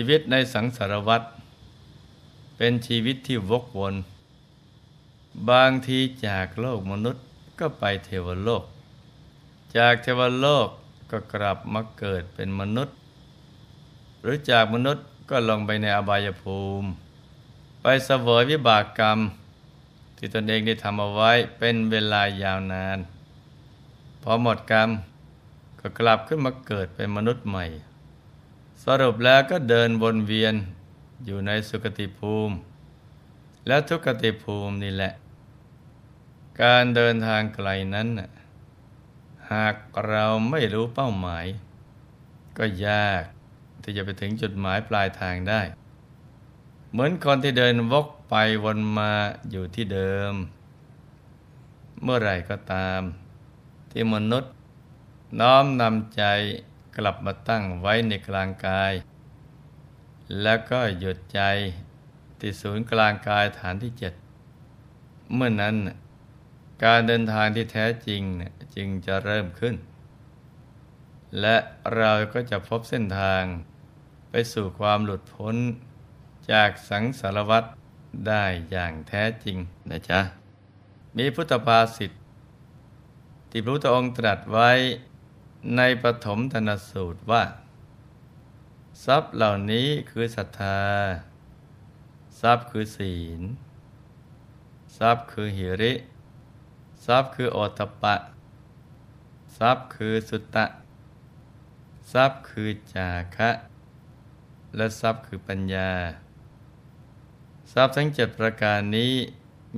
ชีวิตในสังสารวัฏเป็นชีวิตที่วกวน บางทีจากโลกมนุษย์ก็ไปเทวโลก จากเทวโลกก็กลับมาเกิดเป็นมนุษย์ หรือจากมนุษย์ก็ลงไปในอบายภูมิ ไปเสวยวิบากกรรม ที่ตนเองได้ทำเอาไว้เป็นเวลายาวนาน พอหมดกรรมก็กลับขึ้นมาเกิดเป็นมนุษย์ใหม่ สรุปแล้วก็เดินวนเวียนอยู่ในสุคติภูมิ และทุกขติภูมินี่แหละ การเดินทางไกลนั้น หากเราไม่รู้เป้าหมาย ก็ยากที่จะไปถึงจุดหมายปลายทางได้ เหมือนคนที่เดินวกไปวนมาอยู่ที่เดิม เมื่อไหร่ก็ตาม ที่มนุษย์น้อมนำใจ กลับมาตั้งไว้ในกลางกาย แล้วก็หยุดใจที่ศูนย์กลางกายฐานที่เจ็ดเมื่อนนั้นการเดินทางที่แท้จริงจึงจะเริ่มขึ้น และเราก็จะพบเส้นทางไปสู่ความหลุดพ้นจากสังสารวัฏได้อย่างแท้จริงนะจ๊ะ มีพุทธภาษิตที่พระพุทธองค์ตรัสไว้ ในปฐมธนสูตรว่า ทรัพย์เหล่านี้คือศรัทธา ทรัพย์คือศีล ทรัพย์คือหิริ ทรัพย์คือโอตปะ ทรัพย์คือสุตตะ ทรัพย์คือจาคะ และทรัพย์คือปัญญา ทรัพย์ทั้งเจ็ดประการนี้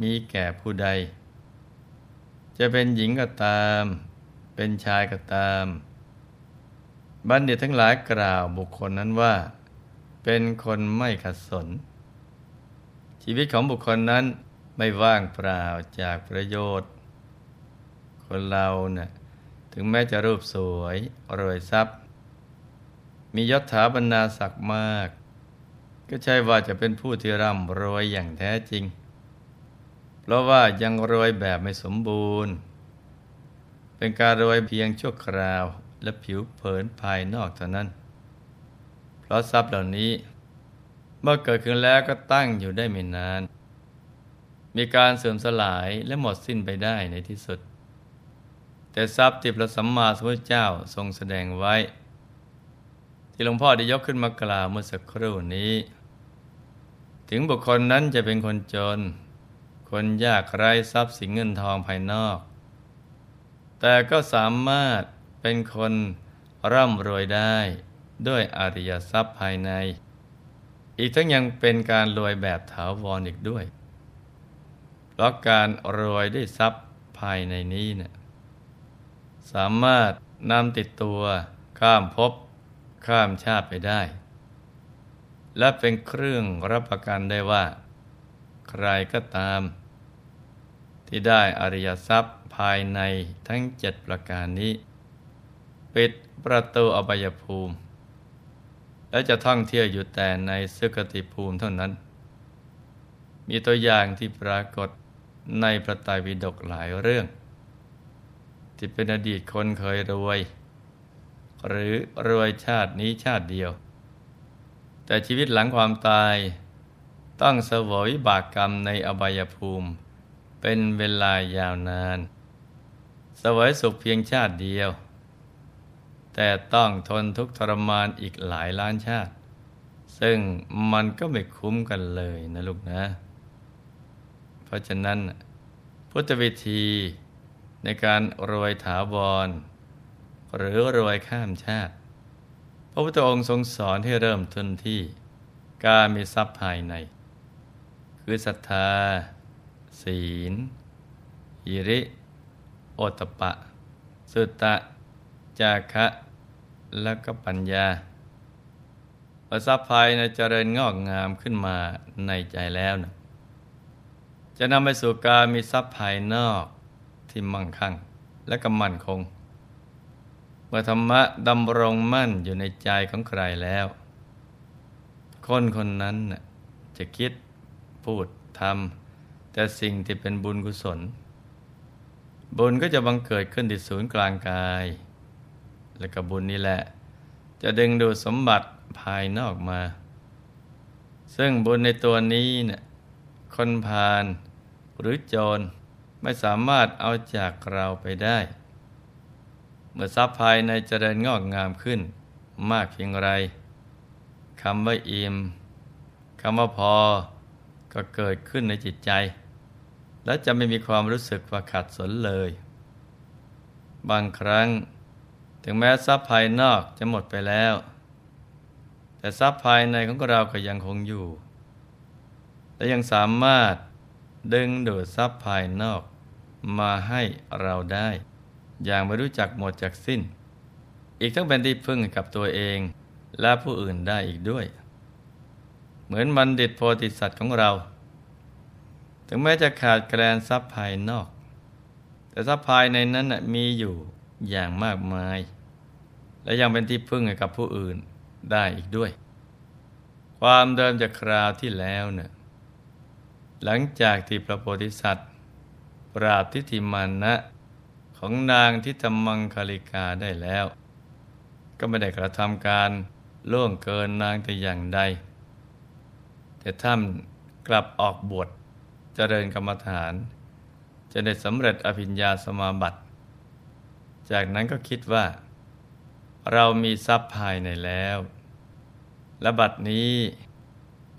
มีแก่ผู้ใด จะเป็นหญิงก็ตาม เป็นชายก็ตาม บัณฑิตทั้งหลายกล่าวบุคคลนั้นว่า เป็นคนไม่ขัดสน ชีวิตของบุคคลนั้นไม่ว่างเปล่าจากประโยชน์ คนเราเนะ่ยถึงแม้จะรูปสวยรวยทรัพย์ มียศถาบรรณาศักดิ์มาก ก็ใช่ว่าจะเป็นผู้ที่ร่ำรวยอย่างแท้จริง เพราะว่ายังรวยแบบไม่สมบูรณ์ เป็นการรวยเพียงชั่วคราวและผิวเผินภายนอกเท่านั้น เพราะทรัพย์เหล่านี้ เมื่อเกิดขึ้นแล้วก็ตั้งอยู่ได้ไม่นาน มีการเสื่อมสลายและหมดสิ้นไปได้ในที่สุด แต่ทรัพย์ที่พระสัมมาสัมพุทธเจ้าทรงแสดงไว้ ที่หลวงพ่อได้ยกขึ้นมากล่าวเมื่อสักครู่นี้ ถึงบุคคลนั้นจะเป็นคนจน คนยากไร้ทรัพย์สินเงินทองภายนอก แต่ก็สามารถเป็นคนร่ำรวยได้ด้วยอริยทรัพย์ภายใน อีกทั้งยังเป็นการรวยแบบถาวรอีกด้วย เพราะการรวยด้วยทรัพย์ภายในนี้เนะี่ยสามารถนำติดตัวข้ามภพข้ามชาติไปได้ และเป็นเครื่องรับประกันได้ว่า ใครก็ตาม ที่ได้อริยทรัพย์ภายในทั้งเจ็ดประการนี้ ปิดประตูอบายภูมิ และจะท่องเที่ยวอยู่แต่ในสุคติภูมิเท่านั้น มีตัวอย่างที่ปรากฏในพระไตรปิฎกหลายเรื่อง ที่เป็นอดีตคนเคยรวย หรือรวยชาตินี้ชาติเดียว แต่ชีวิตหลังความตายต้องเสวยบากกรรมในอบายภูมิ เป็นเวลายาวนานสวยสุขเพียงชาติเดียว แต่ต้องทนทุกข์ทรมานอีกหลายล้านชาติ ซึ่งมันก็ไม่คุ้มกันเลยนะลูกนะ เพราะฉะนั้น พุทธวิธีในการรวยถาวร หรือรวยข้ามชาติ พระพุทธองค์ทรงสอนให้เริ่มต้นที่ การมีทรัพย์ภายใน คือศรัทธา ศีลหิริโอตปะ สุตตะ จาคะ และก็ปัญญาพอทรัพย์ภายในเจริญงอกงามขึ้นมาในใจแล้วนะจะนำไปสู่การมีทรัพย์ภายนอกที่มั่งคั่งและก็มั่นคง เมื่อธรรมะดำรงมั่นอยู่ในใจของใครแล้ว คนคนนั้นจะคิดพูดทำ แต่สิ่งที่เป็นบุญกุศล บุญก็จะบังเกิดขึ้นที่ศูนย์กลางกาย และกับบุญนี่แหละ จะดึงดูดสมบัติภายนอกมา ซึ่งบุญในตัวนี้เนี่ยคนพาลหรือโจรไม่สามารถเอาจากเราไปได้ เมื่อทรัพย์ภายในเจริญงอกงามขึ้น มากเพียงไรคำว่าอิ่มคำว่าพอก็เกิดขึ้นในจิตใจ และจะไม่มีความรู้สึกว่าขัดสนเลย บางครั้งถึงแม้ทรัพย์ภายนอกจะหมดไปแล้ว แต่ทรัพย์ภายในของเราก็ยังคงอยู่ และยังสามารถดึงดูดทรัพย์ภายนอกมาให้เราได้ อย่างไม่รู้จักหมดจากสิ้น อีกทั้งเป็นที่พึ่งกับตัวเองและผู้อื่นได้อีกด้วย เหมือนบัณฑิตโพธิสัตว์ของเรา ถึงแม้จะขาดแคลนทรัพย์ภายนอก แต่ทรัพย์ภายในนั้นมีอยู่อย่างมากมาย และยังเป็นที่พึ่งกับผู้อื่นได้อีกด้วย ความเดิมจากคราวที่แล้วเนี่ยหลังจากที่พระโพธิสัตว์ ปราบทิฏฐิมานะของนางทิตมังคลิกาได้แล้ว ก็ไม่ได้กระทำการล่วงเกินนางแต่อย่างใด แต่ท่านกลับออกบวช เจริญกรรมฐาน จะได้สำเร็จอภิญญาสมาบัติ จากนั้นก็คิดว่า เรามีทรัพย์ภายในแล้ว และบัดนี้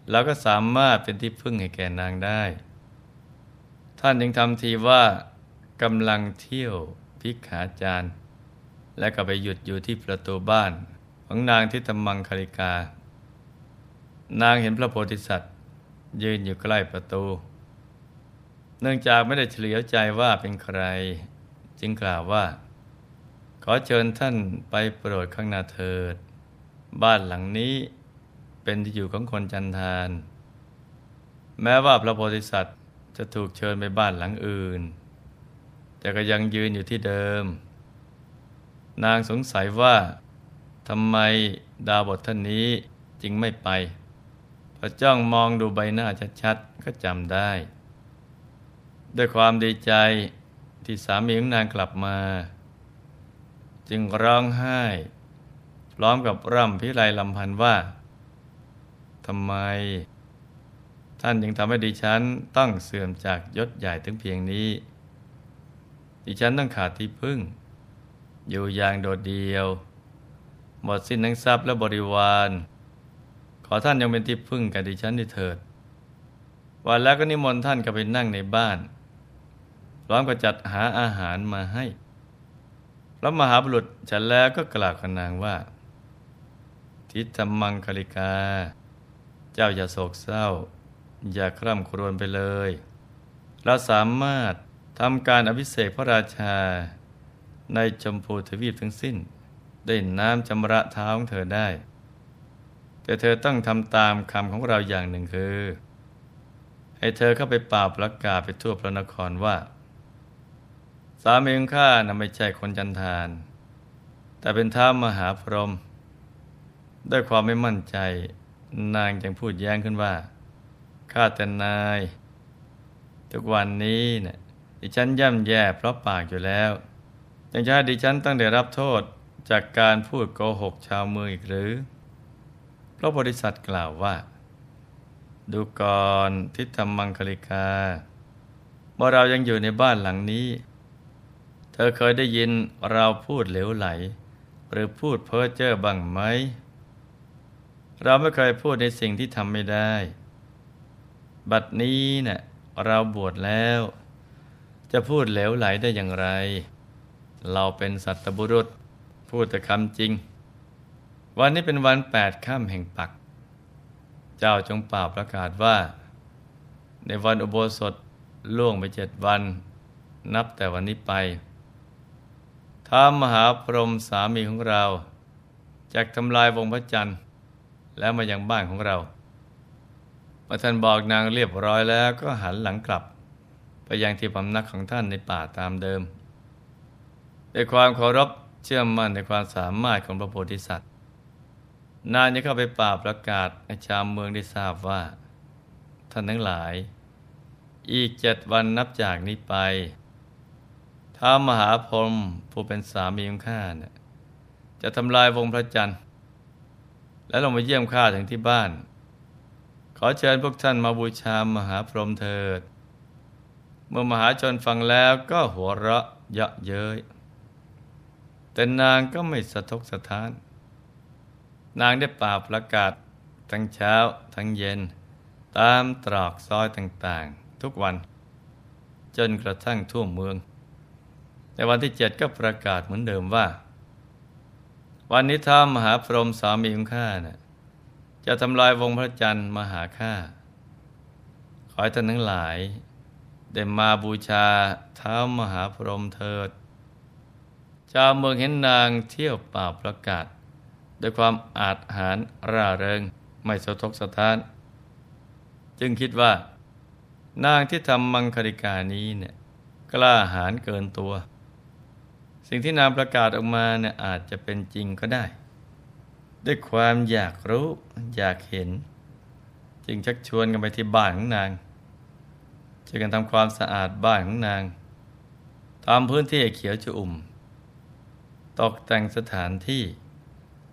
เราก็สามารถเป็นที่พึ่งให้แก่นางได้ ท่านยังทำทีว่ากำลังเที่ยวพิกขาจารย์และก็ไปหยุดอยู่ที่ประตูบ้านของนางทิตมังคลิกา นางเห็นพระโพธิสัตว์ ยืนอยู่ใกล้ประตู เนื่องจากไม่ได้เฉลียวใจว่าเป็นใคร จึงกล่าวว่า ขอเชิญท่านไปโปรดข้างหน้าเถิด บ้านหลังนี้เป็นที่อยู่ของคนจันทาน แม้ว่าพระโพธิสัตว์จะถูกเชิญไปบ้านหลังอื่น แต่ก็ยังยืนอยู่ที่เดิม นางสงสัยว่าทำไมดาวบทท่านนี้จึงไม่ไปพอจ้องมองดูใบหน้าชัดๆก็จำได้ ด้วยความดีใจที่สามีของนางกลับมา จึงร้องไห้พร้อมกับร่ำพิไรลำพันว่าทำไม ท่านยังทำให้ดิฉันต้องเสื่อมจากยศใหญ่ถึงเพียงนี้ ดิฉันต้องขาดที่พึ่ง อยู่อย่างโดดเดียว หมดสิ้นทั้งทรัพย์และบริวาร ขอท่านยังเป็นที่พึ่งกับดิฉันด้วยเถิด วันแล้วก็นิมนต์ท่านกลับไปนั่งในบ้าน ร้อมกับจัดหาอาหารมาให้ พระมหาบุรุษฉันแล้วก็กล่าวกับนางว่า ทิฏมังคลิกา เจ้าอย่าโศกเศร้า อย่าคร่ำครวญไปเลย เราสามารถทำการอภิเษกพระราชา ในชมพูทวีปทั้งสิ้น ได้น้ำจำระเท้าของเธอได้แต่เธอต้องทำตามคำของเราอย่างหนึ่งคือ ให้เธอเข้าไปป่าประกาศไปทั่วพระนครว่า สามีของข้านะไม่ใช่คนจันทาน แต่เป็นท้ามหาพรหมด้วยความไม่มั่นใจ นางจึงพูดแย้งขึ้นว่าข้าแต่นาย ทุกวันนี้เนะี่ยดิฉันย่ำแย่เพราะปากอยู่แล้วยังจะให้ดิฉันต้องได้รับโทษจากการพูดโกหกชาวเมืองอีกหรือ เพราะบริษัทกล่าวว่า ดูก่อนทิฏฐมังคลิกาเมื่อเรายังอยู่ในบ้านหลังนี้ อเคยได้ยินเราพูดเหลวไหล หรือพูดเพ้อเจ้อบ้างไหม เราไม่เคยพูดในสิ่งที่ทำไม่ได้ บัดนี้เนะ่ยเราบวชแล้ว จะพูดเหลวไหลได้อย่างไร เราเป็นสัตบุรุษ พูดแต่คำจริง วันนี้เป็นวันแปดข้ามแห่งปัก เจ้าจงป่าประกาศว่า ในวันอุโบสถล่วงไปเจ็ดวัน นับแต่วันนี้ไป ท้ามหาพรหมสามีของเราจากทำลายวงพระจันทร์แล้วมายังบ้านของเราเมื่อท่านบอกนางเรียบร้อยแล้วก็หันหลังกลับ ไปยังที่พำนักของท่านในป่าตามเดิมด้วยความเคารพเชื่อมั่นในความสามารถของพระโพธิสัตว์ นางนี้เข้าไปป่าประกาศให้ชาวเมืองได้ทราบว่า ท่านทั้งหลาย อีกเจ็ดวันนับจากนี้ไป ท้ามหาพรหมผู้เป็นสามีของข้าเนี่ยจะทำลายวงพระจันทร์ แล้วลงมาเยี่ยมข้าถึงที่บ้านขขอเชิญพวกท่านมาบูชามหาพรหมเถิด เมื่อมหาชนฟังแล้วก็หัวเราะเยาะเย้ยแต่นางก็ไม่สะทกสะท้าน นางได้ป่าประกาศทั้งเช้าทั้งเย็น ตามตรอกซอยต่างๆ ทุกวัน จนกระทั่งทั่วเมือง ในวันที่เจ็ดก็ประกาศเหมือนเดิมว่า วันนี้ท้ามหาพรหมสามีของข้านะ่ะจะทำลายวงพระจันทร์มาหาข้าขอให้ท่านทั้งหลาย ได้มาบูชาเท้ามหาพรหมเถิดชาวเมืองเห็นนางเที่ยวป่าประกาศ ด้วยความอาจหารร่าเริง ไม่สะทกสะท้าน จึงคิดว่า นางที่ทำมังคริกานี้เนี่ยกล้าหาญเกินตัว สิ่งที่นางประกาศออกมาเนี่ยอาจจะเป็นจริงก็ได้ ด้วยความอยากรู้อยากเห็น จึงชักชวนกันไปที่บ้านของนางช่วยกันทำความสะอาดบ้านของนางทำพื้นที่เขียวชุ่ม ตกแต่งสถานที่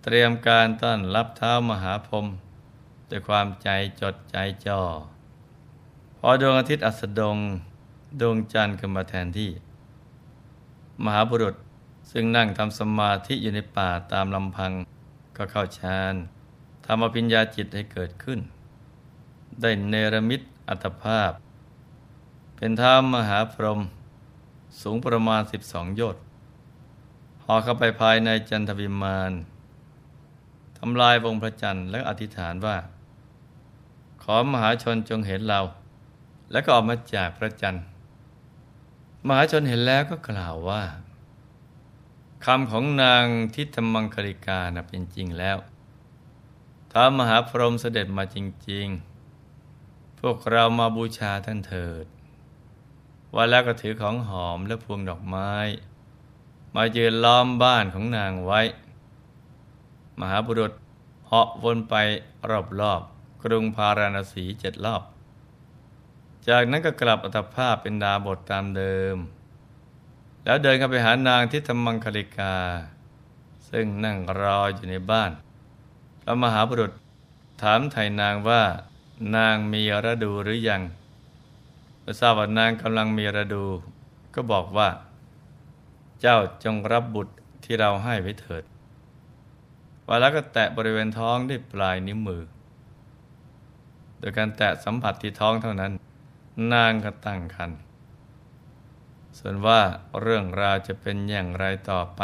เตรียมการต้อนรับเท้ามหาพรหมด้วยความใจจดใจจ่อพอดวงอาทิตย์อัสดงดวงจันทร์ขึ้นมาแทนที่ มหาบุรุษ ซึ่งนั่งทำสมาธิอยู่ในป่าตามลำพังก็เข้าฌานทำอภิญญาจิตให้เกิดขึ้น ได้เนรมิตอัตภาพ เป็นท้ามหาพรหมสูงประมาณ 12 โยชน์หอเข้าไปภายในจันทวิมานทำลายวงพระจันทร์และอธิษฐานว่า ขอมหาชนจงเห็นเรา แล้วก็ออกมาจากพระจันทร์ มหาชนเห็นแล้วก็กล่าวว่า คำของนางทิธมังคริกานะเป็นจริงแล้วท้ามหาพรหมเสด็จมาจริง ๆ พวกเรามาบูชาท่านเถิดว่าแล้วก็ถือของหอมและพวงดอกไม้ มายืนล้อมบ้านของนางไว้ มหาบุรุษเหาะวนไปรอบๆกรุงพาราณสีเจ็ดรอบ จากนั้นก็กลับอัตภาพเป็นดาบทตามเดิม แล้วเดินเข้าไปหานางทิธมังคลิกา ซึ่งนั่งรออยู่ในบ้านพระมหาบุรุษถามไถ่นางว่านางมีระดูหรือยังเมื่อทราบว่านางกำลังมีระดู ก็บอกว่า เจ้าจงรับบุตรที่เราให้ไว้เถิดว่าแล้วก็แตะบริเวณท้องด้วยปลายนิ้วมือ โดยการแตะสัมผัสที่ท้องเท่านั้น นางก็ตั้งครรภ์ ส่วนว่าเรื่องราวจะเป็นอย่างไรต่อไป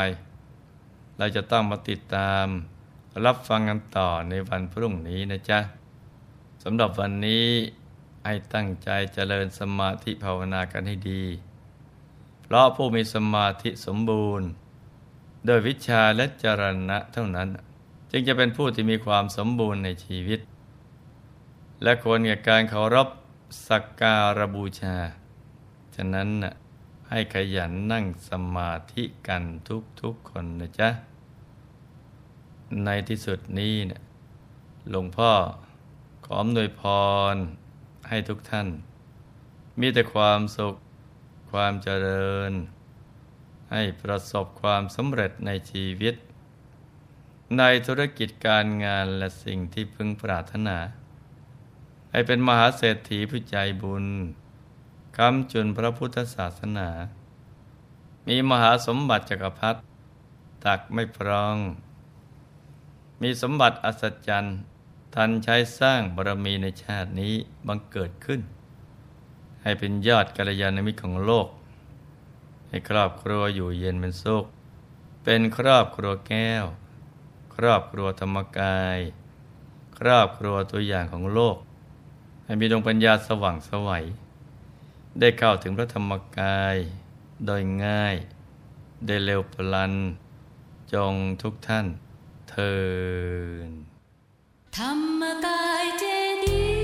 เราจะต้องมาติดตามรับฟังกันต่อในวันพรุ่งนี้นะจ๊ะสำหรับวันนี้ให้ตั้งใจเจริญสมาธิภาวนากันให้ดี เพราะผู้มีสมาธิสมบูรณ์ โดยวิชาและจรณะเท่านั้น จึงจะเป็นผู้ที่มีความสมบูรณ์ในชีวิต และควรแก่การเคารพสักการบูชา ฉะนั้น ให้ขยันนั่งสมาธิกันทุกๆคนนะจ๊ะ ในที่สุดนี้เนี่ยหลวงพ่อขออำนวยพรให้ทุกท่าน มีแต่ความสุขความเจริญ ให้ประสบความสำเร็จในชีวิต ในธุรกิจการงานและสิ่งที่พึงปรารถนา ให้เป็นมหาเศรษฐีผู้ใจบุญ คำจุนพระพุทธศาสนา มีมหาสมบัติจักรพรรดิตักไม่พรอง มีสมบัติอัศจรรย์ทันใช้สร้างบารมีในชาตินี้บังเกิดขึ้น ให้เป็นยอดกัลยาณมิตรของโลก ให้ครอบครัวอยู่เย็นเป็นสุขเป็นครอบครัวแก้ว ครอบครัวธรรมกาย ครอบครัวตัวอย่างของโลก ให้มีดวงปัญญาสว่างสวัย ได้เข้าถึงพระธรรมกายโดยง่าย ได้เร็วพลัน จงทุกท่านเทินธรรมกายเจดี